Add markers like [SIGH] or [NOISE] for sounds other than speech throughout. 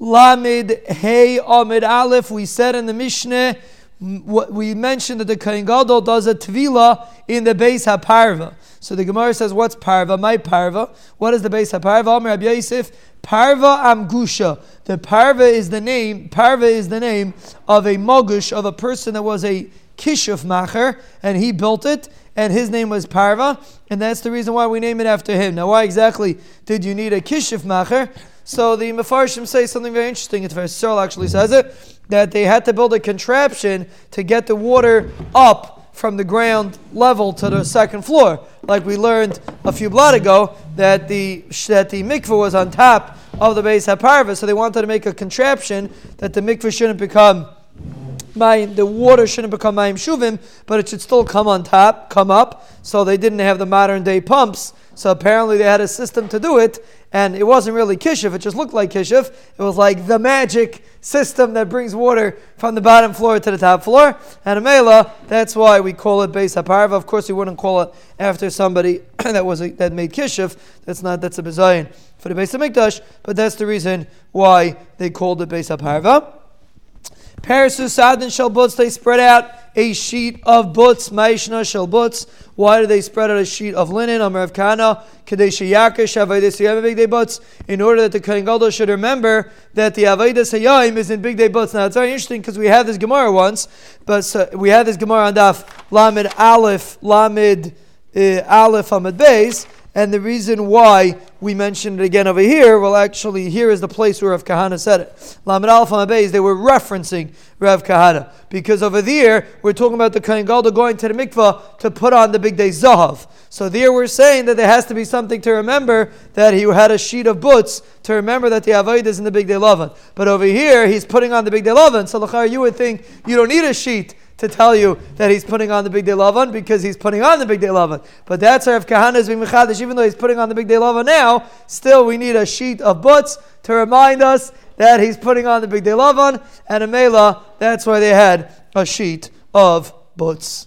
Lamid Hey Amid Aleph. We said in the Mishnah, we mentioned that the Kohen Gadol does a tvila in the base haparva. So the Gemara says, "What's parva? My parva. What is the base haparva?" Amr Rabbi Yosef, parva amgusha. The parva is the name. Parva is the name of a mogush of a person that was a kishuf macher, and he built it, and his name was Parva, and that's the reason why we name it after him. Now, why exactly did you need a kishuf macher? So the Mefarshim say something very interesting. It's very Searle actually says it that they had to build a contraption to get the water up from the ground level to the second floor, like we learned a few blood ago that the that the mikveh was on top of the base haparva. So they wanted to make a contraption that the mikveh shouldn't become the water shouldn't become mayim shuvim, but it should still come on top, come up. So they didn't have the modern day pumps. So apparently they had a system to do it, and it wasn't really kishuf, it just looked like kishuf. It was like the magic system that brings water from the bottom floor to the top floor. And Amela, that's why we call it Beis HaParva. Of course, we wouldn't call it after somebody [CLEARS THROAT] that was a, that made kishuf. That's not, that's a Bizayin for the Beis HaMikdash, but that's the reason why they called it Beis HaParva. Parasus Adin Shalbutz, they spread out a sheet of butz, Maishna Shalbutz. Why do they spread out a sheet of linen? Amar Rav Kahana, Kadesh Yakish, Avaydis Big Butz, in order that the Kohen should remember that the Avaydis Hayayim is in Big Day Butz. Now it's very interesting because we had this Gemara once, but so we had this Gemara on Daf Lamed Aleph, Lamed uh, Aleph Amid Beis. And the reason why we mentioned it again over here, well, actually, here is the place where Rav Kahana said it. Lamed Alpha Beis, they were referencing Rav Kahana. Because over there, we're talking about the Kohen Gadol going to the mikvah to put on the big day Zahav. So there we're saying that there has to be something to remember that he had a sheet of boots to remember that the Avoid is in the big day Lavan. But over here, he's putting on the big day Lavan. So, Lachar, you would think you don't need a sheet to tell you that he's putting on the big day lavan because he's putting on the big day lavan. But that's Rav Kahana is being mechadish. Even though he's putting on the big day lavan now, still we need a sheet of butts to remind us that he's putting on the big day lavan. And a mela, that's why they had a sheet of butts.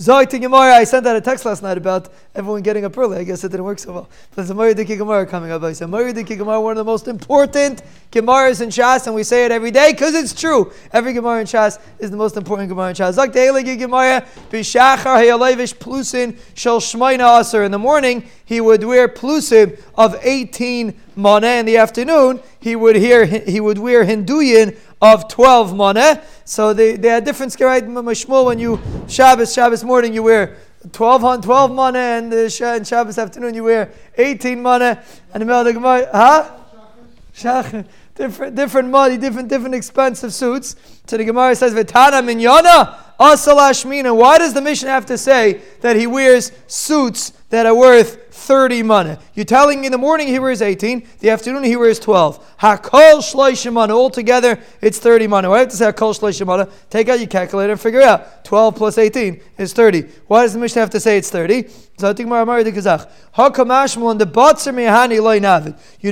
Zoy to Gemara, I sent out a text last night about everyone getting up early. I guess it didn't work so well. But there's a Gemara coming up. I said, Moridiki Gemara, one of the most important Gemaras in Shas, and we say it every day because it's true. Every Gemara in Shas is the most important Gemara in Shas. Zok Deiligi Gemara, Bishachar Hayalevish Plusin Shel Shmaina Aser. In the morning, he would wear plusim of 18 mana. In the afternoon, he would, hear, he would wear Hinduyin of 12 mana. So they, they had different right? Mashmul, when you Shabbos, Shabbos morning, you wear 12, 12 mana, and, the, and Shabbos afternoon, you wear 18 mana. And the middle of the Gemara, huh? Shach. Different, different money, different, different expensive suits. So the Gemara says, "V'tana minyana asalashmina." Why does the mission have to say that he wears suits that are worth 30 money. You're telling me in the morning he wears 18, the afternoon he wears 12. Hakol shloishim money. Altogether, it's 30 money. Why have to say hakol shloishim? Take out your calculator and figure out. 12 plus 18 is 30. Why does the Mishnah have to say it's 30? You're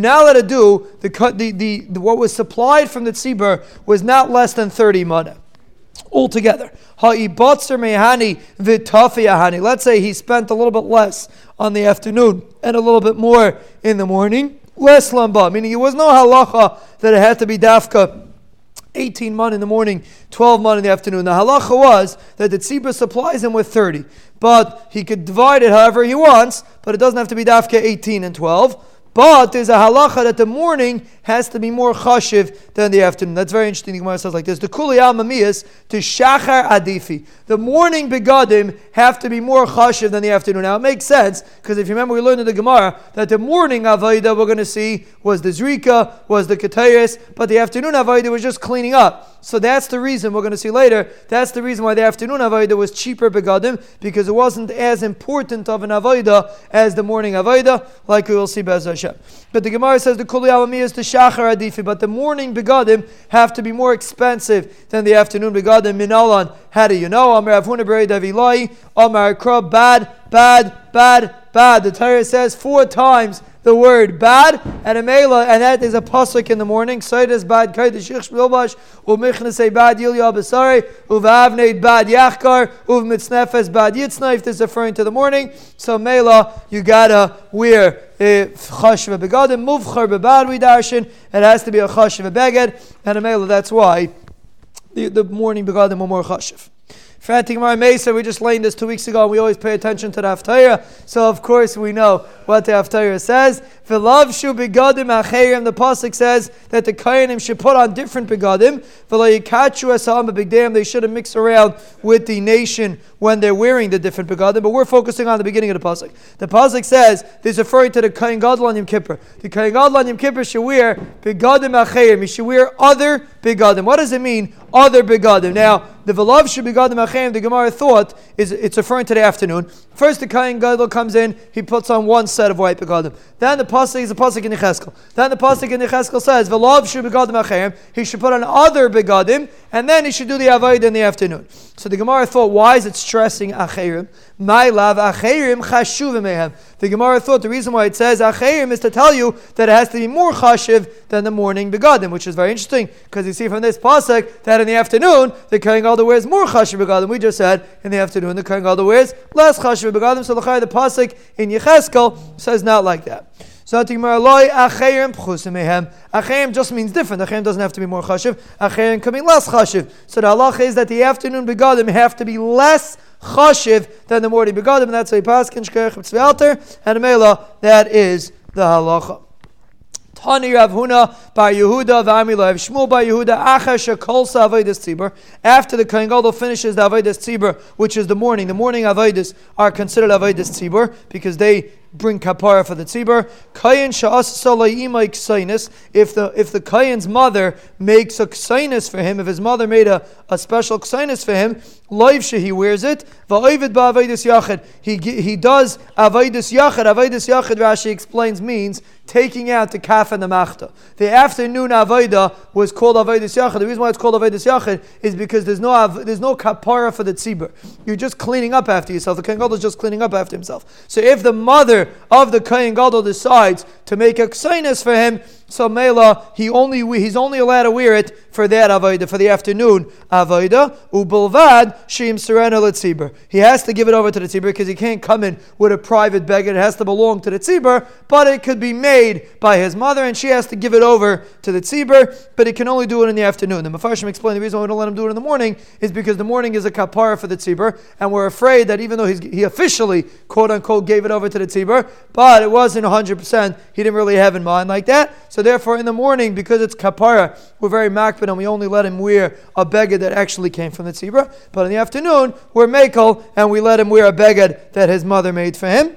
now allowed to do the, the, the, the what was supplied from the tzibur was not less than 30 money altogether. Let's say he spent a little bit less on the afternoon and a little bit more in the morning. Less lamba, meaning it was no halacha that it had to be dafka 18 mon in the morning, 12 mon in the afternoon. The halacha was that the tzibah supplies him with 30, but he could divide it however he wants, but it doesn't have to be dafka 18 and 12. But there's a halacha that the morning has to be more chashiv than the afternoon. That's very interesting. The Gemara says like this: the kuli al to shachar adifi. The morning begadim have to be more chashiv than the afternoon. Now it makes sense because if you remember, we learned in the Gemara that the morning avodah we're going to see was the zrika, was the ketayis, but the afternoon avodah was just cleaning up. So that's the reason we're going to see later. That's the reason why the afternoon avodah was cheaper begadim because it wasn't as important of an avodah as the morning avodah, like we will see Bez Hashem. But the Gemara says the kuli alami is the shachar adifi, but the morning begadim have to be more expensive than the afternoon begadim. Minalan, how do you know? Amar Avuna Beri Davilai, Amar Krab, bad, bad, bad, bad. The Torah says four times the word bad, and a mela, and that is a pasuk in the morning. Saidas bad kaidish shilbash, umichnesei bad yilya besari, uvavneit bad yachkar, uv mitznefes bad yitzna. If this is referring to the morning, so mela, you gotta wear chashiv begadim, muvchar bebad darshan. It has to be a chashiv beged, and a mela. That's why the, the morning begadim are more chashiv. Fatima Mesa, we just learned this two weeks ago, and we always pay attention to the Haftarah. So, of course, we know what the Haftarah says. V'lav shu begadim acherim, the Pasuk says that the Kayanim should put on different begadim. V'la yikachu asam b'bigdam, they shouldn't mix around with the nation when they're wearing the different begadim. But we're focusing on the beginning of the Pasuk. The Pasuk says, this is referring to the Kayan Gadol Yom Kippur. The Kayan Gadol Yom Kippur should wear begadim acherim. He should wear other begadim. What does it mean, other begadim? Now, the v'lav should begadim acherim, the Gemara thought, is it's referring to the afternoon. First, the Kayan Gadol comes in, he puts on one set of white begadim. Then the pasuk is a pasuk in Yecheskel. Then the pasuk in Yecheskel says, "V'lov should begadim acherim." He should put on other begadim, and then he should do the avodah in the afternoon. So the Gemara thought, why is it stressing acherim? My love acherim chashuvim mehem. The Gemara thought the reason why it says acherim is to tell you that it has to be more chashiv than the morning begadim, which is very interesting because you see from this pasuk that in the afternoon the kohen gadol wears more chashiv begadim. We just said in the afternoon the kohen gadol wears less chashiv begadim. So the pasuk in Yecheskel says not like that. So acherim just means different. Acherim doesn't have to be more chashiv. Acherim can less chashiv. So the halacha is that the afternoon begadim have to be less chashiv than the morning begadim, and that's a paskin shkerech tzvelter and a. That is the halacha. Tani Rav Huna by Yehuda v'Amilav Shmuel by Yehuda Achash Kol Avodas Tzibur. After the Kohen Gadol finishes the Avodas Tzibur, which is the morning, the morning Avodas are considered Avodas Tzibur because they bring kapara for the tzibur. Kayin sha'as salayima ksainis. If the if the kayan's mother makes a ksainis for him, if his mother made a, a special ksainis for him, live he wears it. Va'ovid ba'avedis yachid. He he does avedis yachid. Avedis yachid. Rashi explains means taking out the kaf and the machta. The afternoon aveda was called avedis yachid. The reason why it's called avedis yachid is because there's no there's no kapara for the tzibur. You're just cleaning up after yourself. The kohen is just cleaning up after himself. So if the mother of the Kohen Gadol decides to make a for him, so Mela, he only he's only allowed to wear it for that avodah, for the afternoon avodah. Ubulvad shim serena letzibur. He has to give it over to the tzibur because he can't come in with a private beggar. It has to belong to the tzibur, but it could be made by his mother, and she has to give it over to the tzibur. But he can only do it in the afternoon. The Mefarshim explained the reason why we don't let him do it in the morning is because the morning is a kapara for the tzibur, and we're afraid that even though he officially quote unquote gave it over to the tzibur, but it wasn't 100 percent. He didn't really have in mind like that. So so therefore, in the morning, because it's kapara, we're very makbid and we only let him wear a beged that actually came from the tzibra. But in the afternoon, we're makel and we let him wear a beged that his mother made for him.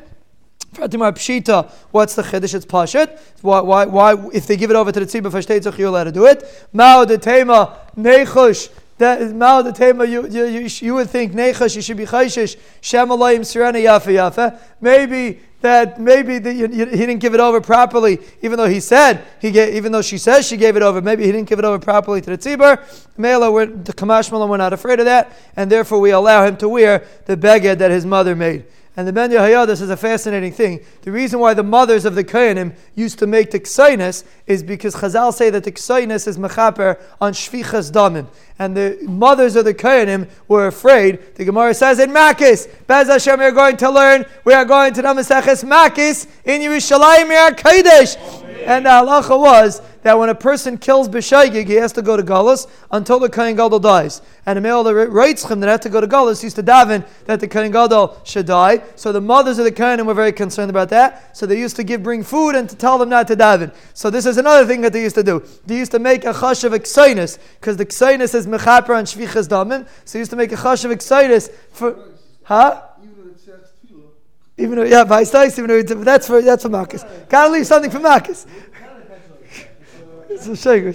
Fatima Pshita, what's the chiddush? It's pashat. Why, why, why, if they give it over to the tzibah for shtetzach, you're allowed to do it. Mao de tema nechush. That is Mao de tema. You, you, you, you would think nechush. You should be chayshish. Shem alayim sirena yafa yafa. Maybe that maybe the, he didn't give it over properly, even though he said he gave, even though she says she gave it over, maybe he didn't give it over properly to the tzibur. Mela, the Kamash we're not afraid of that, and therefore we allow him to wear the beged that his mother made. And the Ben Yehoyada, this is a fascinating thing. The reason why the mothers of the Kohanim used to make the ksainis is because Chazal say that the ksainis is mechaper on shvichas damim. And the mothers of the Kohanim were afraid. The Gemara says in Makis, Bez Hashem, we are going to learn, we are going to the Makis in Yerushalayim, Kodesh. And the halacha was that when a person kills b'shaygig, he has to go to Galus until the Kohen Gadol dies. And the male that writes him that had to go to Galus used to daven that the Kohen Gadol should die. So the mothers of the Kohenim were very concerned about that. So they used to give bring food and to tell them not to daven. So this is another thing that they used to do. They used to make a chash of exinus because the exinus is mechaper and shvichas damim. So they used to make a chash of exinus for, huh? Even though, yeah, by even though that's for that's for Marcus. Gotta leave something for Marcus. it's a shame.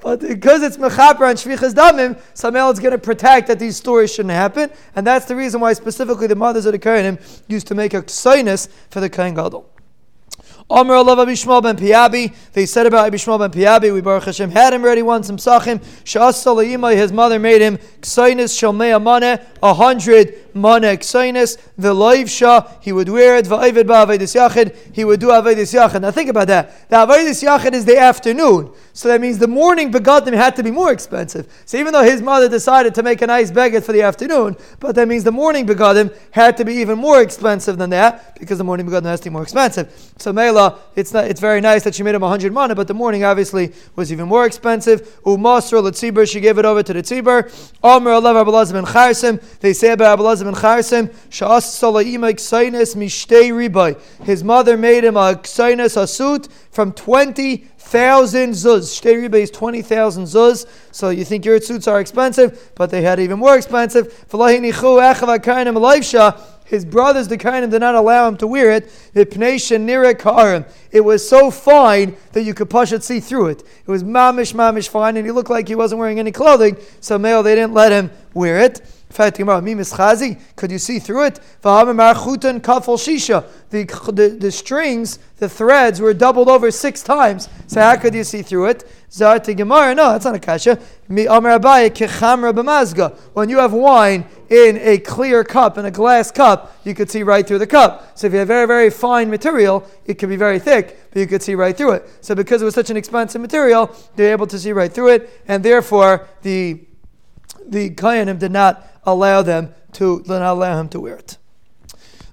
But because it's mechaper and shvichas damim, Samuel is going to protect that these stories shouldn't happen, and that's the reason why specifically the mothers of the Kohanim used to make a sinus for the Kohen Gadol. Omer Allah Abishmal ben Piabi. They said about Abishmal ben Piabi, we Baruch Hashem had him ready once, some sachim. Shas his mother made him ksainis shalmei a hundred manek sinus, the live shah, he would wear it, va'avid ba'avedis yachid, he would do avedis yachid. Now think about that. The avedis yachid is the afternoon. So that means the morning begadim had to be more expensive. So even though his mother decided to make a nice baguette for the afternoon, but that means the morning begadim had to be even more expensive than that because the morning begadim has to be more expensive. So Mela, it's not, it's very nice that she made him 100 mana, but the morning obviously was even more expensive. Umasr l'tzibur, she gave it over to the tzibur. Charsim, they say about Ksainis mishtei ribai. His mother made him a ksainis, a suit from 20 thousand zuz. Shtei riba is twenty thousand zuz. So you think your suits are expensive, but they had even more expensive. His brothers, the Kainim, did not allow him to wear it. It was so fine that you could push it, see through it. It was mamish, mamish fine, and he looked like he wasn't wearing any clothing. So male, they didn't let him wear it. Could you see through it? The, the, the strings, the threads were doubled over six times. So how could you see through it? Zarti Gemara, no, that's not a kasha. When you have wine in a clear cup, in a glass cup, you could see right through the cup. So if you have very, very fine material, it could be very thick, but you could see right through it. So because it was such an expensive material, they're able to see right through it, and therefore the the Kayanim did not allow them to not allow him to wear it.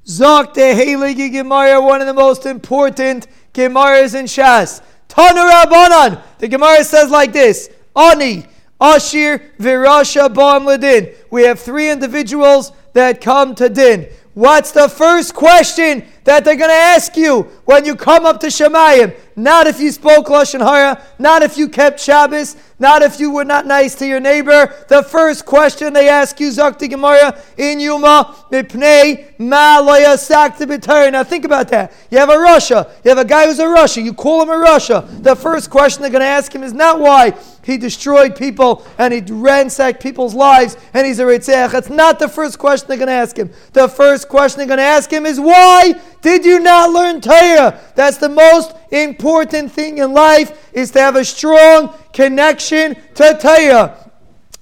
Zok de Heilige Gemara, one of the most important Gemaras in Shas. Tanu Rabbanan. The Gemara says like this: Ani, Ashir, Virasha, Bam Ladin. We have three individuals that come to din. What's the first question that they're going to ask you when you come up to Shemayim? Not if you spoke Lashon Hara, not if you kept Shabbos, not if you were not nice to your neighbor. The first question they ask you, Zakti Gemara, in Yuma, Mipnei, Ma Sakti Now think about that. You have a rasha. You have a guy who's a rasha. You call him a rasha. The first question they're going to ask him is not why he destroyed people and he ransacked people's lives and he's a Ritzach. That's not the first question they're going to ask him. The first question they're going to ask him is why did you not learn Torah? That's the most important thing in life is to have a strong connection to Torah.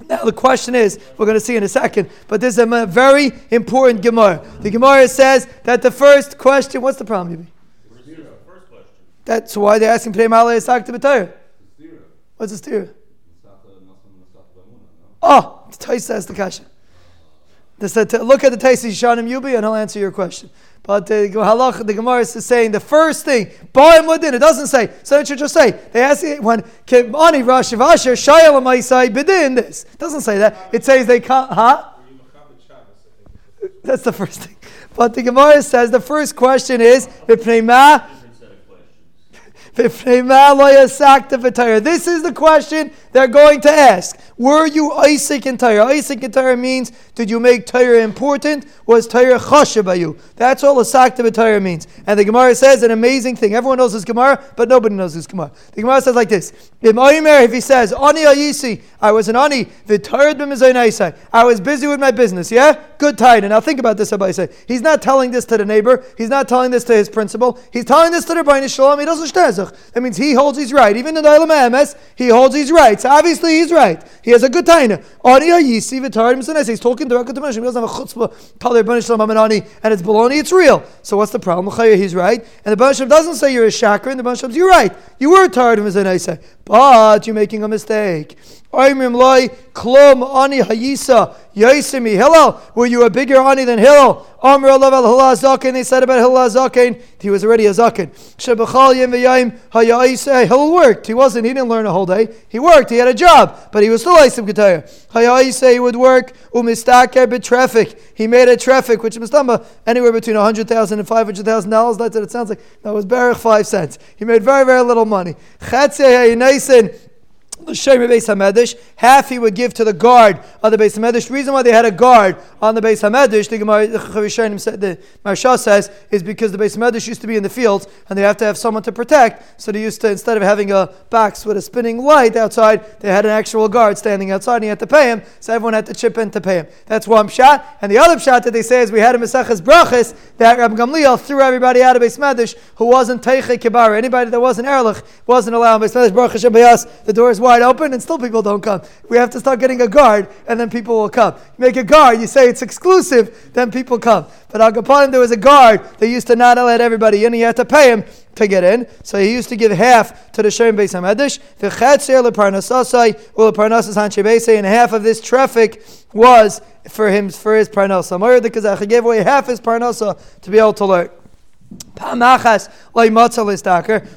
Now the question is, we're going to see in a second, but this is a very important Gemara. The Gemara says that the first question, what's the problem, Yibi? That's why they're asking Pnei Malay Isak to B'Torah. What's the steer? Oh, the Tais says the kasha. They said, look at the Tais Yishanim Yubi and he'll answer your question. But the halach, the Gemara is saying the first thing, Ba'im Ladin, it doesn't say. So it should just say, they ask it when Kimani Rashi Vasher Shayel Maisai Bidin this. It doesn't say that. It says they can't, huh? That's the first thing. But the Gemara says the first question is, this is the question they're going to ask. Were you Isaac and Torah? Isaac and Torah means, did you make Torah important? Was Torah chasha by you? That's all a sakta Torah means. And the Gemara says an amazing thing. Everyone knows this Gemara, but nobody knows this Gemara. The Gemara says like this. If he says, Ani ayisi, I was an Ani, I was busy with my business, yeah? Good time. Now think about this, say. He's not telling this to the neighbor. He's not telling this to his principal. He's telling this to the Bain Shalom. He doesn't That means he holds his right. Even in the Emes, he holds his right. So obviously he's right. He has a good taina. He's talking directly to. He doesn't have a chutzpah, Banishlam and it's baloney, it's real. So what's the problem? He's right. And the Banishlam doesn't say you're a shakar, and the says, you're right. You were tired of say, but you're making a mistake. Klum ani hayisa yaisimi Hillel. Were you a bigger ani than Hillel? Amr al Hillel zaken. They said about Hillel zaken. He was already a zaken. Shebachal yim v'yayim hayaisa. Hillel worked. He wasn't. He didn't learn a whole day. He worked. He had a job, but he was still aisim ketayah. Hayaisa. He would work umistaker betraffic. He made a traffic, which was anywhere between hundred thousand and five hundred thousand dollars. That's what it sounds like. That was barely five cents. He made very very little money. They said, Chatzeh hayaisa. Half he would give to the guard of the Beis. The reason why they had a guard on the Beis Hamedrash, the Gemara, the Maharsha says, is because the Beis Hamedrash used to be in the fields and they have to have someone to protect. So they used to, instead of having a box with a spinning light outside, they had an actual guard standing outside and you had to pay him. So everyone had to chip in to pay him. That's one shot. And the other shot that they say is we had a Mesachas Brachas that Rabbi Gamliel threw everybody out of Beis Hamedrash who wasn't Teiche Kibar. Anybody that wasn't Erlich wasn't allowed Beis Hamedrash Baruch Hashem The doors wide open, and still people don't come. We have to start getting a guard, and then people will come. You make a guard, you say it's exclusive, then people come. But Al there was a guard that used to not let everybody in, you had to pay him to get in. So he used to give half to the Shem Beis Hamedish, the Chetzer leParnasasai, or leParnasas Hanche and half of this traffic was for him for his parnasa. Moyer the Kazakh he gave away half his parnasa to be able to learn.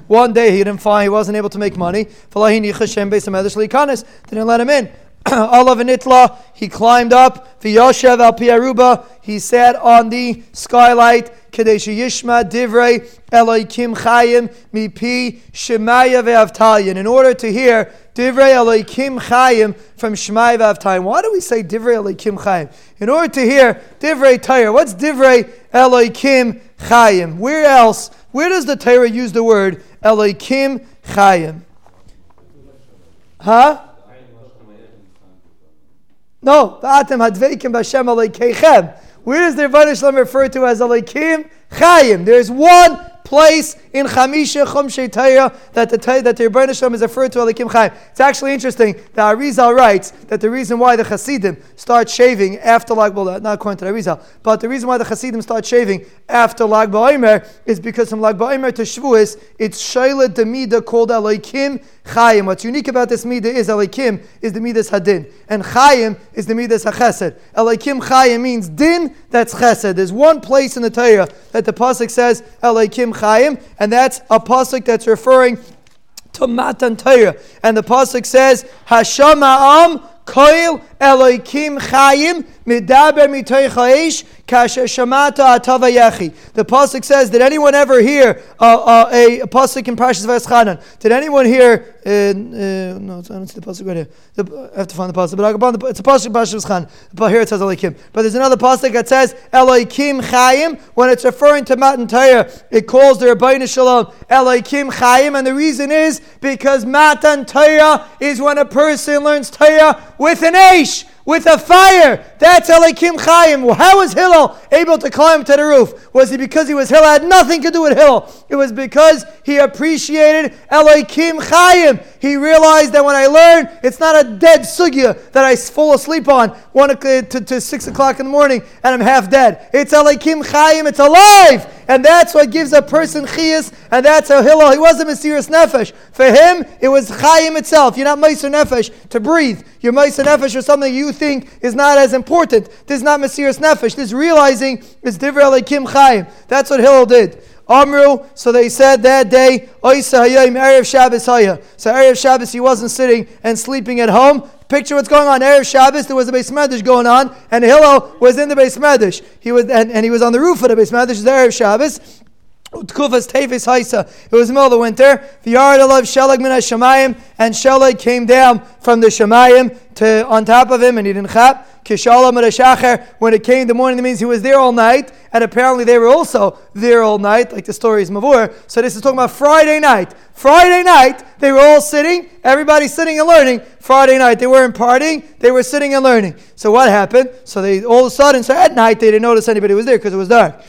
One day he didn't find he wasn't able to make money. Didn't let him in. [COUGHS] Olav Nitla, he climbed up. V'yoshev al piaruba, he sat on the skylight. Kadesh Yishma Divrei Elohim Chayim Mipi Shemaya ve'Avtalion. In order to hear Divrei Elohim Chayim from Shemaya ve'Avtalion. Why do we say Divrei Elohim Chayim? In order to hear Divrei Torah. What's Divrei Elohim Chayim? Where else? Where does the Torah use the word Elohim Chayim? Huh? No, V'atem hadveikim b'Hashem aleikeichem. Where does the Rebbeinu Shalom refer to as alekim chayim? There's one place in Chamisha Chumshei Torah that the that the Rebbeinu is referred to Alikim Chaim. It's actually interesting that Arizal writes that the reason why the Hasidim start shaving after Lag well, not according to Arizal, but the reason why the Hasidim start shaving after Lag BaOmer is because from Lag BaOmer to Shavuos, it's Shaila Demida called Alikim Chaim. What's unique about this Midah is Alikim is the Midas Hadin, and Chaim is the Midas HaChesed. Alikim Chaim means din, that's Chesed. There's one place in the Torah that the Pasuk says Alikim Chaim, and that's a pasuk that's referring to Matan Torah. And the pasuk says, Hasham Am Koil Eloikim Chayim Midaber Mitoich Haish Kasher Shamata. The pasuk says, did anyone ever hear uh, uh, a, pasuk in Parshas Vayeschanan? Did anyone hear? Uh, uh, no, I don't see the pasuk right here. The, I have to find the pasuk, but i it's a pasuk in Parshas Vayeschanan. But here it says Eloikim. But there's another pasuk that says Eloikim Chayim. When it's referring to Matan Torah, it calls the Rabbeinu Shalom Eloikim Chayim, and the reason is because Matan Torah is when a person learns Torah with an Aish with a fire. That's Elikim Chaim. How was Hillel able to climb to the roof? Was it because he was Hillel? It had nothing to do with Hillel. It was because he appreciated Elikim Chaim. He realized that when I learn, it's not a dead sugya that I fall asleep on one uh, to, to six o'clock in the morning and I'm half dead. It's Elikim Chaim. It's alive. And that's what gives a person chiyas, and that's how Hillel, he wasn't Mesiris Nefesh. For him, it was Chaim itself. You're not Meiser Nefesh to breathe. You're Meiser Nefesh for something you think is not as important. This is not Mesiris Nefesh. This realizing is Divrei Kim Chaim. That's what Hillel did. Amru, so they said that day, Erev Shabbos Haya. So Erev Shabbos, he wasn't sitting and sleeping at home. Picture what's going on. Erev Shabbos, there was a Beis Medrash going on, and Hillel was in the Beis Medrash. He was, and, and he was on the roof of the Beis Medrash, Erev Shabbos. It was the middle of the winter. The yard of Shelag min Shemayim, and Shelag came down from the Shemayim to on top of him, and he didn't chap. Kishalam Shacher. When it came in the morning, that means he was there all night, and apparently they were also there all night, like the story is Mavur. So this is talking about Friday night. Friday night, they were all sitting, everybody sitting and learning. Friday night, they weren't partying, they were sitting and learning. So what happened? So they all of a sudden, so at night, they didn't notice anybody was there because it was dark.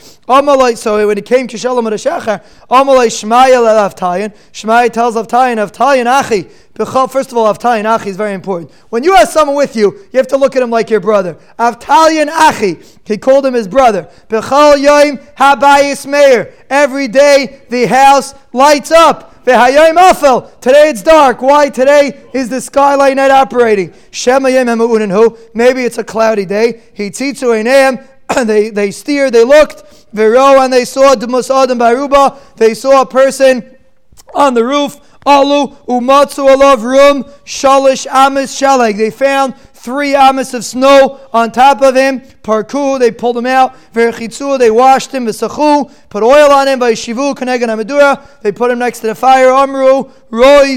So when it came to Shalom Shachar, Amalai Shmaya Avtayan, Shmaya tells Avtayan, Avtayan Achi. First of all, Avtayan Achi is very important. When you have someone with you, you have to look at him like your brother. Avtalian Achi, he called him his brother. Bechal Yoim Habayis Meir. Every day the house lights up. Today it's dark. Why? Today is the skylight not operating. Maybe it's a cloudy day. He tichu enem, [CLEARS THROAT] they they steered. They looked. And they saw Dumas Adam Baruba. They saw a person on the roof. Alu umatzu alav rum shalish amis shaleg. They found three amas of snow on top of him. Parku, they pulled him out. Verchitzu, they washed him. V'sachu, put oil on him. By shivu kanegan amadura, they put him next to the fire. Amru, roy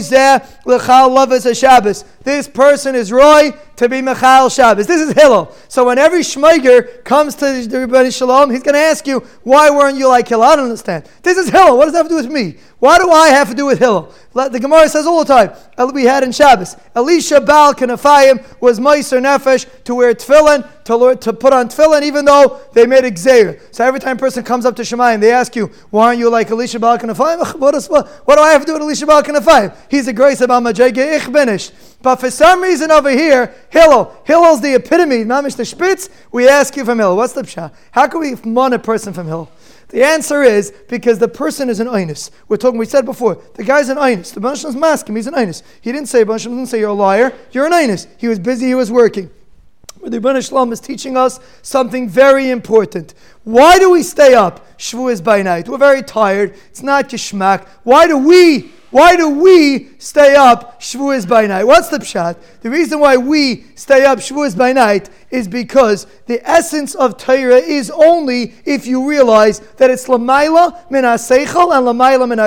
lechal lavas Shabbos. This person is roy to be Mechal Shabbos. This is Hillel. So when every Shmeiger comes to the Rebbeinu Shalom, he's going to ask you, why weren't you like Hillel? I don't understand. This is Hillel. What does that have to do with me? What do I have to do with Hillel? The Gemara says all the time, we had in Shabbos, Elisha Baal Kanafayim was Meiser Nefesh to wear tefillin, to, to put on tefillin, even though they made exer. So every time a person comes up to Shemayim, they ask you, why aren't you like Elisha Baal Kanafayim? [LAUGHS] What, do I have to do with Elisha Baal Kanafayim? He's a grace about Majayge Ich Benish. But for some reason over here, Hillel, Hillel's the epitome, Mamish the Spitz, we ask you from Hillel. What's the pshat? How can we mon a person from Hillel? The answer is because the person is an einus. We're talking. We said before the guy's an einus. The is masking. He's an einus. He didn't say Baruch didn't say you're a liar. You're an einus. He was busy. He was working. The Baruch Shalom is teaching us something very important. Why do we stay up? Shvu is by night. We're very tired. It's not geschmack. Why do we why do we stay up Shavuos by night? What's the pshat? The reason why we stay up Shavuos by night is because the essence of Torah is only if you realize that it's Lamaila min and Lamaila min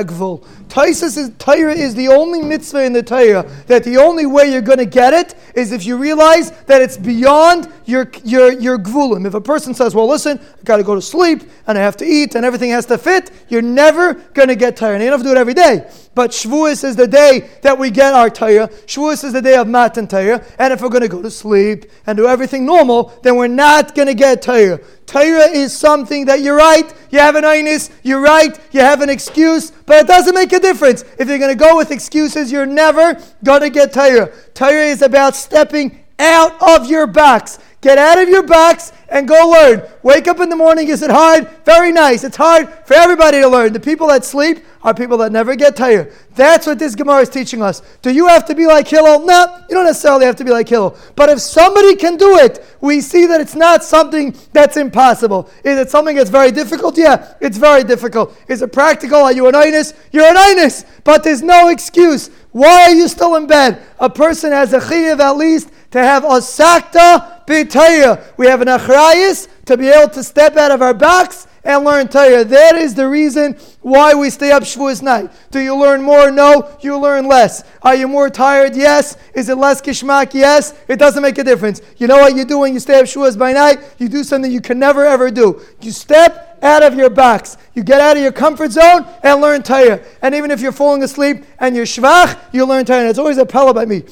agvul. Torah is the only mitzvah in the Torah that the only way you're going to get it is if you realize that it's beyond your your your gvulim. If a person says, "Well, listen, I've got to go to sleep and I have to eat and everything has to fit," you're never going to get Torah. And you don't have to do it every day. But Shavuos is the day that we get our Torah. Shavuos is the day of Matan Torah. And if we're going to go to sleep and do everything normal, then we're not going to get Torah. Torah is something that you're right, you have an einus, you're right, you have an excuse, but it doesn't make a difference. If you're going to go with excuses, you're never going to get Torah. Torah is about stepping out of your box. Get out of your box and go learn. Wake up in the morning. Is it hard? Very nice. It's hard for everybody to learn. The people that sleep are people that never get tired. That's what this Gemara is teaching us. Do you have to be like Hillel? No, you don't necessarily have to be like Hillel. But if somebody can do it, we see that it's not something that's impossible. Is it something that's very difficult? Yeah, it's very difficult. Is it practical? Are you an inus? You're an inus. But there's no excuse. Why are you still in bed? A person has a chiyav at least to have a sakta b'tayah. We have an achrayis to be able to step out of our box and learn Torah. That is the reason why we stay up Shavuos night. Do you learn more? No. You learn less. Are you more tired? Yes. Is it less kishmak? Yes. It doesn't make a difference. You know what you do when you stay up Shavuos by night? You do something you can never ever do. You step out of your box. You get out of your comfort zone and learn Torah. And even if you're falling asleep and you're shvach, you learn Torah. It's always a pella by me.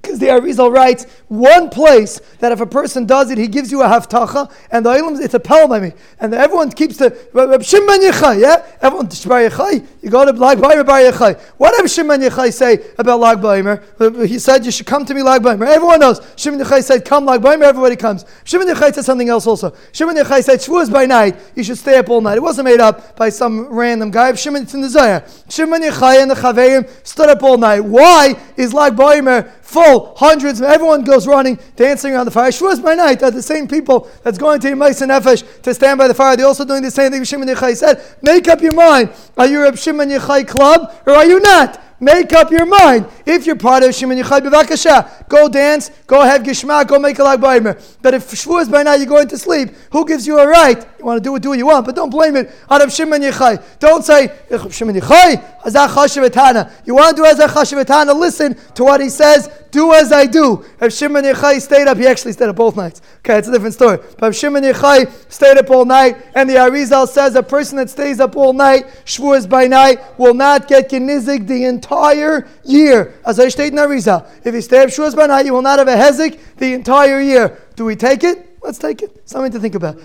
Because the Arizal writes one place that if a person does it, he gives you a haftacha, and the Ilam, it's a me. And everyone keeps the Reb Shimon Yechai, yeah? Everyone, Bar Yechai, you go to Lag Baimer Bar Yechai. What did Shimon Yechai say about Lag Baimer? He said, You should come to me Lag Baimer. Everyone knows. Shimon Yechai said, Come Lag Baimer, everybody comes. Shimon Yechai said something else also. Shimon Yechai said, Shavuos by night, you should stay up all night. It wasn't made up by some random guy. Shimon, it's in the Zohar. Shimon Yechai and the Chaveim stood up all night. Why is Lag Baimer full, hundreds, everyone goes running, dancing around the fire. Shavuos by night, that the same people that's going to Yemais and Nefesh to stand by the fire, they're also doing the same thing Shimon Yechai said. Make up your mind. Are you a Shimon Yechai club or are you not? Make up your mind. If you're part of Shimon Yechai B'vakasha, go dance, go have Gishma, go make a lag baimer. But if Shavuos by night you're going to sleep, who gives you a right? You want to do it, do what you want, but don't blame it on Shimon Yechai. Don't say, Shimon Yechai, Hazach Chashavetana. You want to do Hazach Chashavetana, listen to what he says, do as I do. If Shimon Yechai stayed up, he actually stayed up both nights. Okay, it's a different story. But if Shimon Yechai stayed up all night, and the Arizal says a person that stays up all night, Shavuos by night, will not get Genizik the entire year. As I state in Arizal, if you stay up Shavuos by night, you will not have a Hezik the entire year. Do we take it? Let's take it. Something to think about.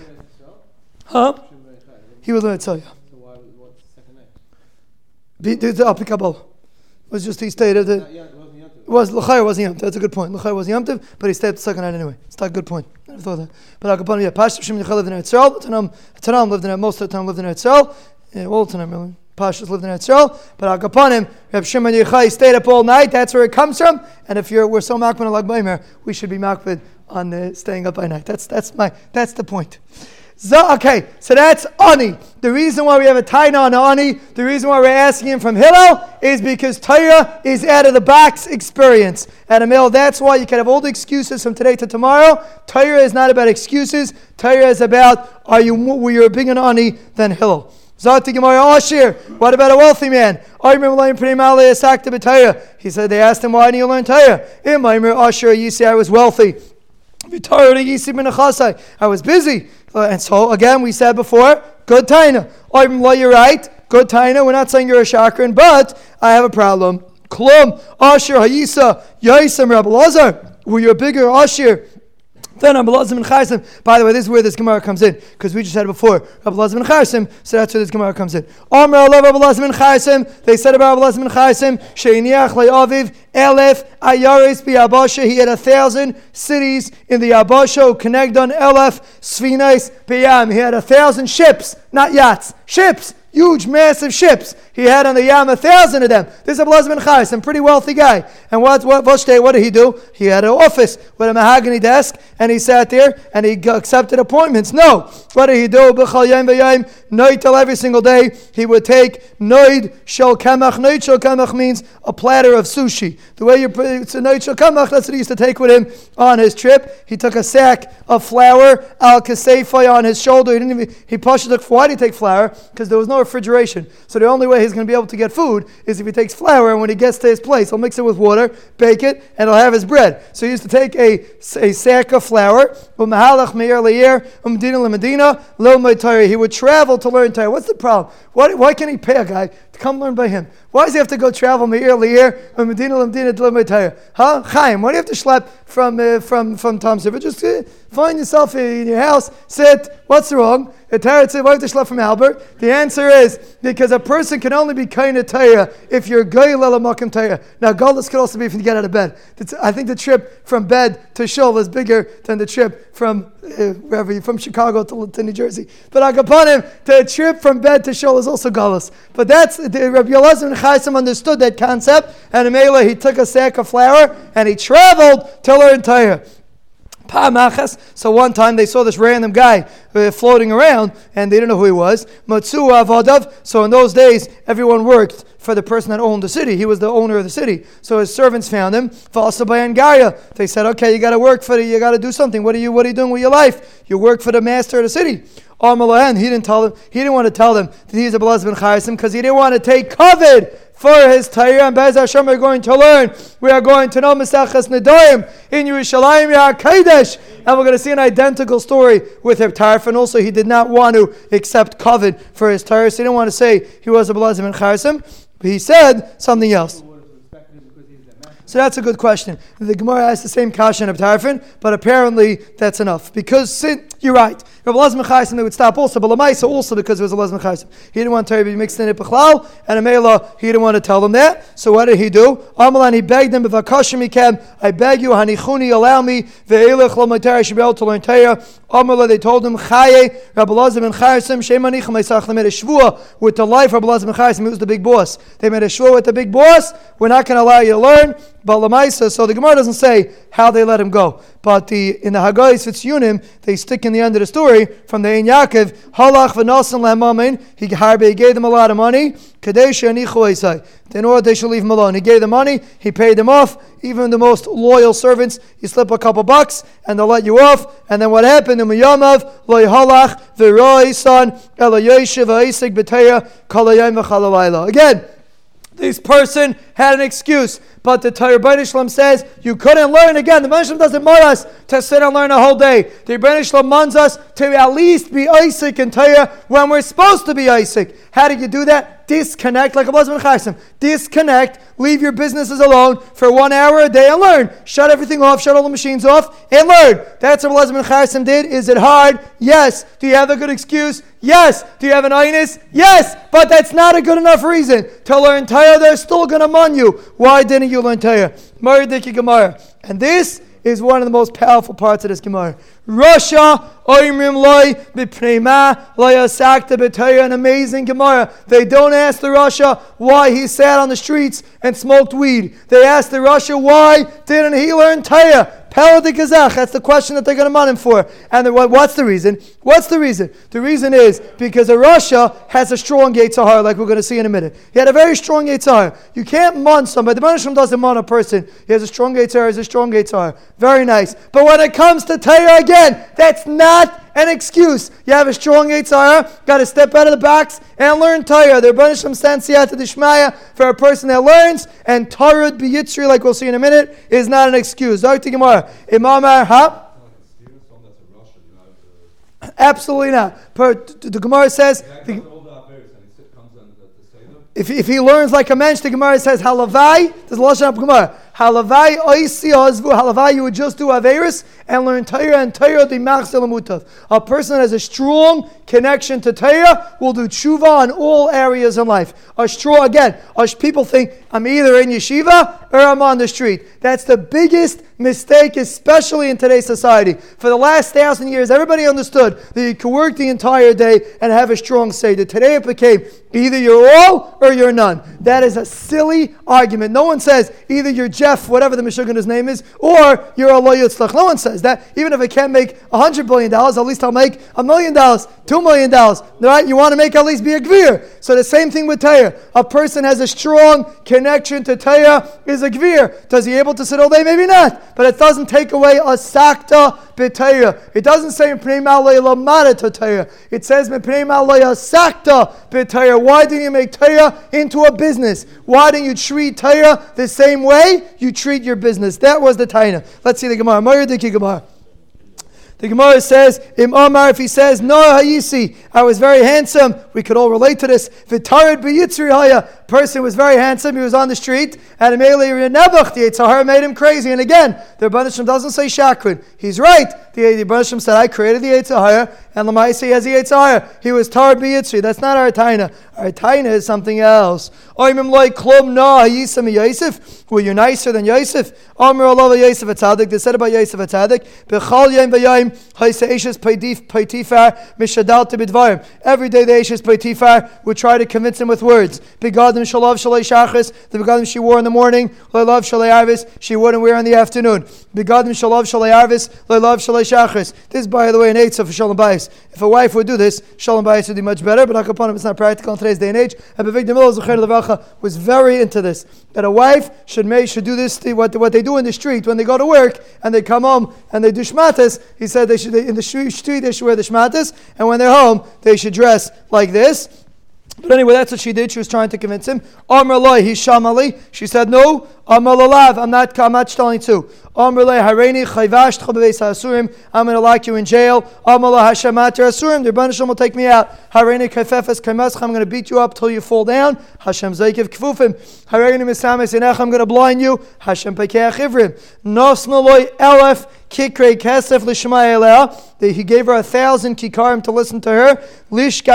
Huh? He will learn it, so yeah. So why, what's the second name? I'll pick up all. It was just he stayed at the. It was Lachai wasn't Yom That's a good point. Lachai was Yom but he stayed the second night anyway. It's not a good point. I never thought that. But Al Kapon, yeah, Pash Shimon Yechal lived in Eretz Tanam, Tanam lived in it. Most of the time lived in Eretz Yeah, all the time really. Pashas lived in Eretz but Al Kaponim, Reb Shimon Yechai stayed up all night. That's where it comes from. And if you're we're so makbid like Baimer, we should be makbid on uh, staying up by night. That's that's my that's the point. Okay, so that's Ani. The reason why we have a Taina on Ani, the reason why we're asking him from Hillel, is because Torah is out of the box experience. At a mill, that's why you can have all the excuses from today to tomorrow. Torah is not about excuses. Torah is about are you were you a bigger Ani than Hillel. Zati Gemara oh, Ashir. What about a wealthy man? Oh, I remember Sakti Bataraya. He said they asked him why didn't you learn Torah? Ashir, oh, you say I was wealthy. I was busy. And so, again, we said before, good taina. I'm you're right, Good taina. We're not saying you're a shakran, but I have a problem. Klum, Asher, Hayisa, Yaisam, Rabbi Lazar. Were you a bigger Asher? Then Rabbi and Chaysim. By the way, this is where this Gemara comes in because we just said it before. Rabbi Lazim and Chaysim. So that's where this Gemara comes in. Amr Allah Rabbi Lazim and Chaysim. They said about Rabbi Lazim and Chaysim. Sheiniach le'aviv elef ayaris bi'abasha. He had a thousand cities in the Abasha. Kenegdon elef svinais biyam. He had a thousand ships, not yachts, ships huge, massive ships. He had on the Yam a thousand of them. This is a ben Chai, some pretty wealthy guy. And what what what did he do? He had an office with a mahogany desk, and he sat there and he accepted appointments. No, what did he do? Till every single day. He would take noid shel kamach. Noid shel kamach means a platter of sushi. The way you put it's a noid shel kamach, that's what he used to take with him on his trip. He took a sack of flour, al kasefay on his shoulder. He didn't even he pushed it. Why did he take flour? Because there was no refrigeration. So the only way he's going to be able to get food is if he takes flour and when he gets to his place, he'll mix it with water, bake it, and he'll have his bread. So he used to take a, a sack of flour, he would travel to learn Torah. What's the problem? Why, why can't he pay a guy to come learn by him? Why does he have to go travel Meir Leir from Medina to Huh? Chaim, why do you have to schlep from uh, from from Tom? Just uh, find yourself in your house, sit. What's wrong? The Torah said, why have to schlep from Albert? The answer is because a person can only be kind of Torah if you're goyel elamakim Torah. Now, godless could also be if you get out of bed. I think the trip from bed to shul is bigger than the trip from uh, wherever you from Chicago to, to New Jersey. But Akapanim, the trip from bed to shul is also godless. But that's Rabbi Yelazar Chaisim understood that concept, and Amela he took a sack of flour and he traveled to learn Torah. So one time they saw this random guy uh, floating around and they didn't know who he was. Matsu. So in those days, everyone worked for the person that owned the city. He was the owner of the city. So his servants found him. They said, okay, you got to work for the, you got to do something. What are you, what are you doing with your life? You work for the master of the city. He didn't tell them, he didn't want to tell them that he's a Blaz ben Chaysim because he didn't want to take covet for his Torah. And Bez Hashem, we're going to learn. We are going to know Mesachas Nedoim in Yerushalayim Kodesh. And we're going to see an identical story with Reb Tarfon. Also, he did not want to accept covet for his Torah. So he didn't want to say he was a Blaz ben Chaysim. But he said something else. So that's a good question. The Gemara asks the same question of Tarfon, but apparently that's enough. Because sin, you're right. Rabbi Lazim Chaysim, they would stop also, but Lamaisa also because it was a Lazim Chaysim. He didn't want Torah to be mixed in it b'chlal, and Amela, he didn't want to tell them that. So what did he do? Amalan, he begged them, B'vakashim can, I beg you, Hanichuni, allow me, ve'elech lomater, I should be able to learn Torah. Amala, they told him, Chaye, Rabbi Lazim and Chaysim, Shemanichem, Isach, they made a shvua with the life of Rabbi Chaysim, he was the big boss. They made a shvua with the big boss, we're not going to allow you to learn, but Lamaisa, so the Gemara doesn't say how they let him go. But the in the Haggai Yunim, they stick in the end of the story from the Ein Yaakov, Halach v'nasan lehamamin, he he gave them a lot of money, Kadesh anichu in order they should leave him alone. He gave them money, he paid them off, even the most loyal servants, you slip a couple bucks and they'll let you off. And then what happened? Umiyamav, loy halach, v'roi son, elayeshiv ha'isig b'teya, kalayim v'chalalayla. Again, this person had an excuse. But the Torah Shalom says you couldn't learn again. The Rebbeinu doesn't want us to sit and learn a whole day. The Shalom wants us to at least be Isaac in Torah when we're supposed to be Isaac. How did you do that? Disconnect, like a Muslim Chaysim. Disconnect, leave your businesses alone for one hour a day and learn. Shut everything off, shut all the machines off, and learn. That's what Muslim Chaysim did. Is it hard? Yes. Do you have a good excuse? Yes. Do you have an inus? Yes. But that's not a good enough reason to learn Torah. They're still going to mun you. Why didn't you learn Torah? Maridiki Gemara. And this is one of the most powerful parts of this Gemara. Rasha, Oimrim Loi, Bipnema, Loyasakta B'Torah, an amazing Gemara. They don't ask the rasha why he sat on the streets and smoked weed. They ask the rasha why didn't he learn Torah? Pella de Gazach, that's the question that they're going to mun him for. And what's the reason? What's the reason? The reason is because a rasha has a strong Yitzhar, like we're going to see in a minute. He had a very strong Yitzhar. You can't mun somebody. The Banishim doesn't mun a person. He has a strong Yitzhar, he has a strong Yitzhar. Very nice. But when it comes to Torah again, that's not an excuse. You have a strong Yitzhara, got to step out of the box and learn Torah. The Rebbeinu stands to Dishmaya for a person that learns, and Torah B'Yitzri, like we'll see in a minute, is not an excuse. Dr. Gemara, Imam Ha? [COUGHS] Absolutely not. Per, the Gemara says. The, if, if he learns like a mensch, the Gemara says halavai. There's a lashon of Gemara. Halavai oisi ozvu. Halavai, you would just do averis and learn Torah and Torah the mutav. A person that has a strong connection to Torah will do tshuva in all areas in life. A strong again. As people think I'm either in yeshiva or I'm on the street. That's the biggest mistake, especially in today's society. For the last thousand years, everybody understood that you could work the entire day and have a strong say seder. Today it became either you're all or you're none. That is a silly argument. No one says either you're Jeff, whatever the Meshuggah's name is, or you're a Yitzchak. No one says that. Even if I can't make a hundred billion dollars, at least I'll make a million dollars, two million dollars. Right? You want to make at least be a gvir. So the same thing with Torah. A person has a strong connection to Torah is a gvir. Does he able to sit all day? Maybe not. But it doesn't take away a sakta b'Torah. It doesn't say Pnei Malay to Torah. It says Pnei sakta b'Torah. Why do you make Torah into a business? Why didn't you treat Torah the same way you treat your business? That was the Taina. Let's see the Gemara. The Gemara says, Im Omar, if he says, No, Hayisi, I was very handsome, we could all relate to this. Vitarid B'yitzri Haya, person was very handsome, he was on the street, and immediately Nebuch, the Yetzer Hara made him crazy. And again, the Rebbeinu doesn't say Shakrin. He's right. The Rebbeinu said, I created the Yetzer Hara, and Lamaisi has the Yetzer Hara. He was Tarid B'yitzri. That's not our Taina. Our Taina is something else. Oimim like Klum Na Hayisam Yosef. Were you nicer than Yosef? Amr Allah Yosef Atzadik. They said about Yosef Atzadik, Bechal Yom V'yayim Every day the Ashes Paitifar would try to convince him with words. Begadim Shalav Shachas, the begadim she wore in the morning, Love Shalai Arvis, she wouldn't wear in the afternoon. Begadim Shalav Shalai Arvis, Shachas. This, by the way, an eight for Shalom Bayis. If a wife would do this, Shalom Bayis would be much better, but Akapanim it's not practical in today's day and age. And Bevig Demil was very into this. That a wife should should do this what, what they do in the street when they go to work and they come home and they do shmatas. He said they should in the street they should wear the shmatas, and when they're home they should dress like this. But anyway, that's what she did. She was trying to convince him. Amr he's shamali. She said, no, I'm not, I'm not telling. I'm going to lock you in jail. Lo hashemat asurim. The will take me out. I'm going to beat you up till you fall down. Hashem zaykiv kfufim. I'm going to blind you. Hashem pekeach ivrim. Elef. Kikre Kesef that he gave her a thousand kikarim to listen to her. This is the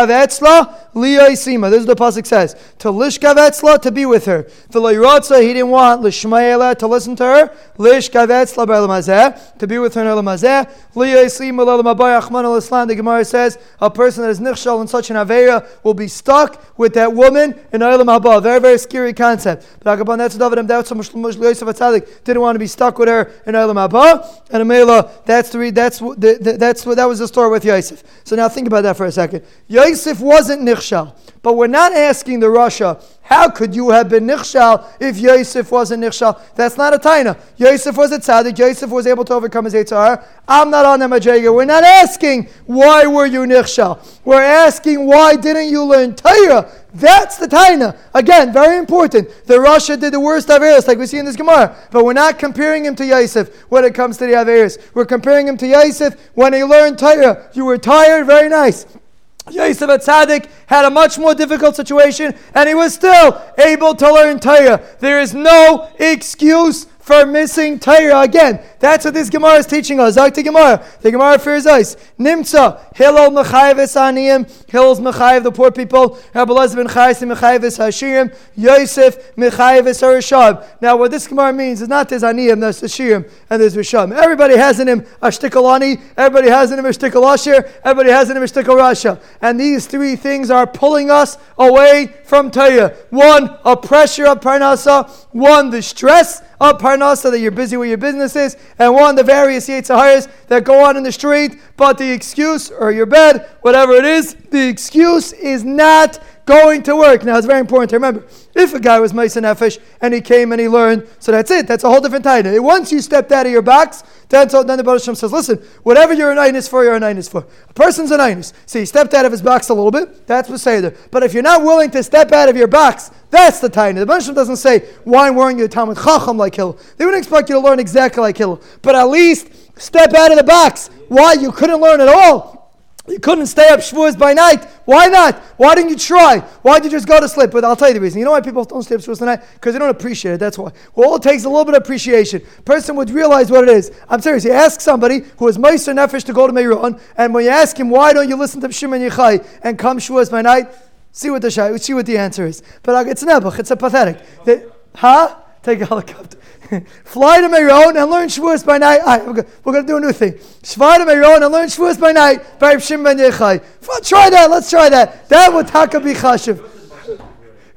pasuk says. To Lishkavetzla to be with her. He didn't want Lishmaelea to listen to her. Lishkavetzla Be'elamazeh to be with her in Elamazeh. Liyaisima Lelamabayachman al-Islam. The Gemara says a person that is nichshal in such an avera will be stuck with that woman in Elam Haba. Very very scary concept. But Agaban that's David that's Yosef didn't want to be stuck with her in Elam Haba. And Mela, that's the that's the, that's what that was the story with Yosef. So now think about that for a second. Yosef wasn't nichshal, but we're not asking the rasha. How could you have been nichshal if Yosef wasn't nichshal? That's not a taina. Yosef was a tzaddik. Yosef was able to overcome his etzar. I'm not on the majega. We're not asking why were you nichshal. We're asking why didn't you learn Torah? That's the taina. Again, very important. The rasha did the worst averis, like we see in this Gemara. But we're not comparing him to Yosef when it comes to the averis. We're comparing him to Yosef when he learned Torah. You were tired, very nice. Yosef Atzadik had a much more difficult situation and he was still able to learn Torah. There is no excuse for missing Torah. Again, that's what this Gemara is teaching us. Zakti Gemara. The Gemara fears us. Nimtza. Hillel Mechayev Aniyim. Hillel's Mechayev, the poor people. Rabbi ben Chayim Mechayev Hashirim. Yosef Mechayev Harishab. Now, what this Gemara means is not there's Aniyim, there's Hashirim, and there's Risham. Everybody has in him a shtikalani. Everybody has in him a shtikal Asher. Everybody has in him a shtikal. And these three things are pulling us away from Torah. One, a pressure of Parnasa. One, the stress Oh, of Parnasa that you're busy with your businesses, and one, the various Yetzaharas that go on in the street, but the excuse, or your bed, whatever it is, the excuse is not going to work. Now, it's very important to remember if a guy was Moser Nefesh and he came and he learned, so that's it. That's a whole different title. Once you stepped out of your box, then, so, then the Baruch says, listen, whatever you're an is for, you're an is for. A person's an einus. See, he stepped out of his box a little bit. That's what say there. But if you're not willing to step out of your box, that's the Taina. The Baruch doesn't say, why weren't you a Talmud Chacham like Hillel? They wouldn't expect you to learn exactly like Hillel. But at least step out of the box. Why? You couldn't learn at all. You couldn't stay up Shavuos by night. Why not? Why didn't you try? Why did you just go to sleep? But I'll tell you the reason. You know why people don't stay up Shavuos night? Because they don't appreciate it. That's why. Well, all it takes a little bit of appreciation. Person would realize what it is. I'm serious. You ask somebody who is Moser Nefesh to go to Meron, and when you ask him, why don't you listen to Shimon Yechai and come Shavuos by night? See what the see what the answer is. But it's an nebuch. It's a pathetic. They, huh? Take a helicopter. [LAUGHS] Fly to Meron and learn Shavuos by night. We're going to do a new thing. Fly to Meron and learn Shavuos by night. Try that. Let's try that. That would taka chashiv.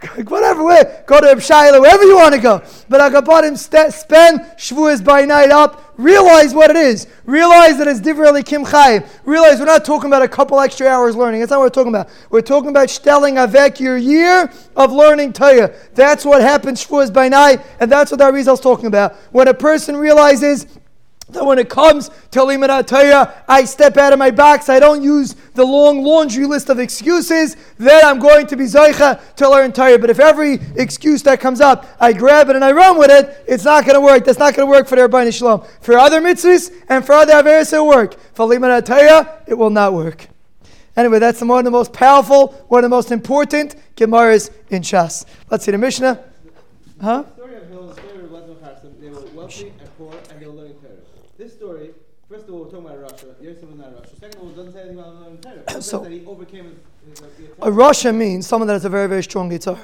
[LAUGHS] Whatever way, go to Shaila, wherever you want to go. But Agapadim spend Shavuos by night up. Realize what it is. Realize that it's Divrei Kim Chayim. Realize we're not talking about a couple extra hours learning. That's not what we're talking about. We're talking about stelling avek your year of learning Torah. That's what happens Shavuos by night, and that's what our is talking about. When a person realizes that when it comes to Torah, I step out of my box. I don't use the long laundry list of excuses. Then I'm going to be Zaycha to learn Torah. But if every excuse that comes up, I grab it and I run with it, it's not going to work. That's not going to work for the Rabbi Shalom. For other mitzvahs and for other Averis, it will work. For Torah, it will not work. Anyway, that's one of the most powerful, one of the most important Gemaras in Shas. Let's see the Mishnah. Huh? This story, first of all, we're talking about rasha. Yosef was not rasha. Second of all, it doesn't say anything about Torah. So, that he overcame his, his, his a rasha means someone that has a very, very strong guitar.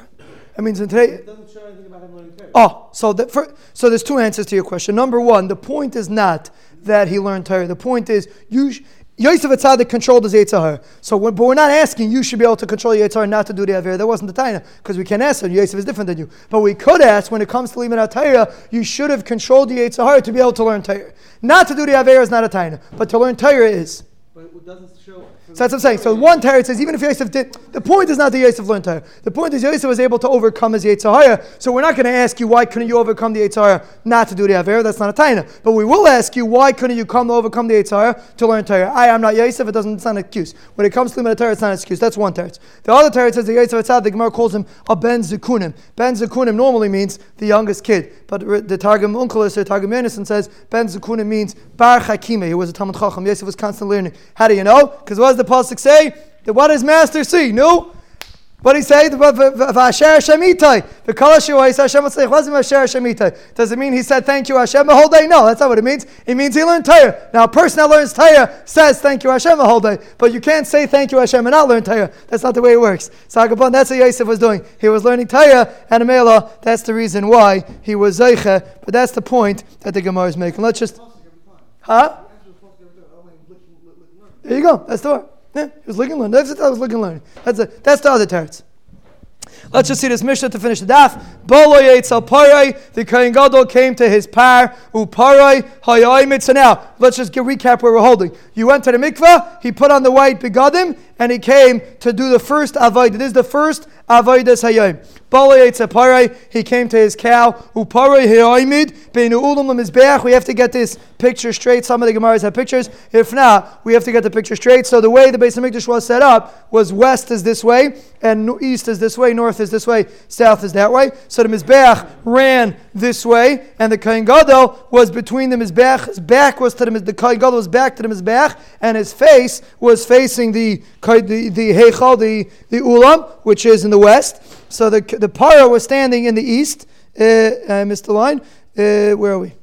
It means in today. It doesn't show anything about him learning Torah. Oh, so the, for, so there's two answers to your question. Number one, the point is not that he learned Torah. The point is you. Sh- Yosef Atzadik controlled his Yetzer Hara. So, but we're not asking you should be able to control your Yetzer Hara not to do the Aver. That wasn't the Taina, because we can't ask, and Yosef is different than you. But we could ask, when it comes to Liman Torah, you should have controlled the Yetzer Hara to be able to learn Torah. Not to do the Aver is not a Taina, but to learn Torah is. But it doesn't show so that's what I'm saying. So one Torah says, even if Yosef did, the point is not that Yosef learned Torah. The point is Yosef was able to overcome his Yetzer Hara. So we're not going to ask you why couldn't you overcome the Yetzer Hara not to do the Aver. That's not a Taina. But we will ask you why couldn't you come to overcome the Yetzer Hara to learn Torah. I am not Yosef. It doesn't. It's not an excuse. When it comes to the Torah, it's not an excuse. That's one Torah. The other Torah says the Yosef Tzad. The Gemara calls him a Ben Zekunim. Ben Zekunim normally means the youngest kid, but the Targum Onkelos or Targum Yonason says Ben Zekunim means Bar Chakime. He was a Talmud Chacham. Yosef was constantly learning. How do you know? Because what does the pasuk say? That what does master see? No? What he say? Does it mean he said thank you Hashem the whole day? No, that's not what it means. It means he learned Torah. Now a person that learns Torah says thank you Hashem the whole day. But you can't say thank you Hashem and not learn Torah. That's not the way it works. So that's what Yosef was doing. He was learning Torah and Amela. That's the reason why he was Zeicha. But that's the point that the Gemara is making. Let's just... Huh? There you go. That's the one. Yeah, he was looking learning. That's I was looking learning. That's, a, that's the other teretz. Let's just see this Mishnah to finish the daf. Bolo Yetzel Parai, the Kohen Gadol came to his par, Uparai, Hayai now, let's just recap where we're holding. You went to the mikvah, he put on the white begadim, and he came to do the first avodah. This is the first avodah hayom. He came to his cow. We have to get this picture straight. Some of the Gemaras have pictures. If not, we have to get the picture straight. So the way the Beis Hamikdash was set up was west is this way, and east is this way, north is this way, south is that way. So the Mizbeach ran this way, and the Kohen Gadol was between the Mizbeach. His back was to the the Kohen Gadol was back to the Mizbeach, and his face was facing the the the Heichal, the the Ulam, which is in the west. So the the para was standing in the east. Uh, I missed the line. Uh, where are we?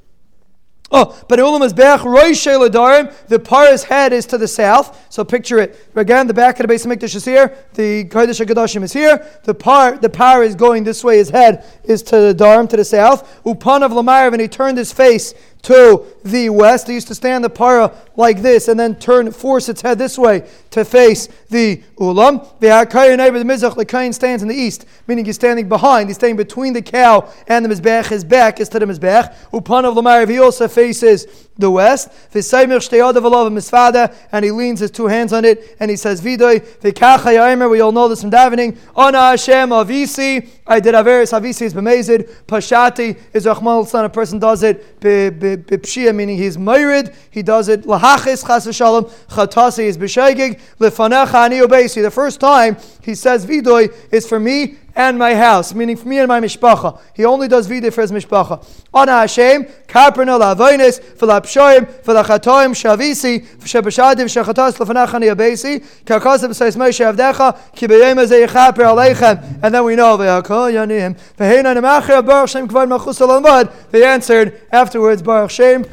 Oh, but Ulam is Bech Roishe Ladarim. The para's head is to the south. So picture it. Again, the back of the Beis Hamikdash is here. The Kodesh HaKadoshim is here. The par, the par is going this way. His head is to the Dharam, to the south. Upan of Lamarav, and he turned his face to the west. They used to stand the para like this and then turn, force its head this way to face the ulam. The neighbor, the mizrach, the kain stands in the east, meaning he's standing behind. He's standing between the cow and the mizbech. His back is to the mizbech. Upan of Lamarav, he also faces the west. His father, And he leans his two hands on it and he says, Vidoy, we all know this from davening. Ana Hashem avisi, I did Averis, avisi is bemazid. Pashati is Rahman son, a person does it b'pshia, meaning he's myrid, he does it lahachis chas v'shalom, chatasi is b'shaygig, lefanecha ani. The first time he says vidoy is for me and my house, meaning for me and my mishpacha. He only does vida for his mishpacha. Ana Hashem, karperna la'avonis, for la'pshoim, for la'chatoim shavisi, for shebashadim shechatos lefanachani abesi, karkosav says Moshe avdecha, ki b'yem azeh yichaper aleichem. And then we know, ve'akol yanim, ve'heina nemacher baruch shem kvad malchus alamad. They answered afterwards, Baruch Shem,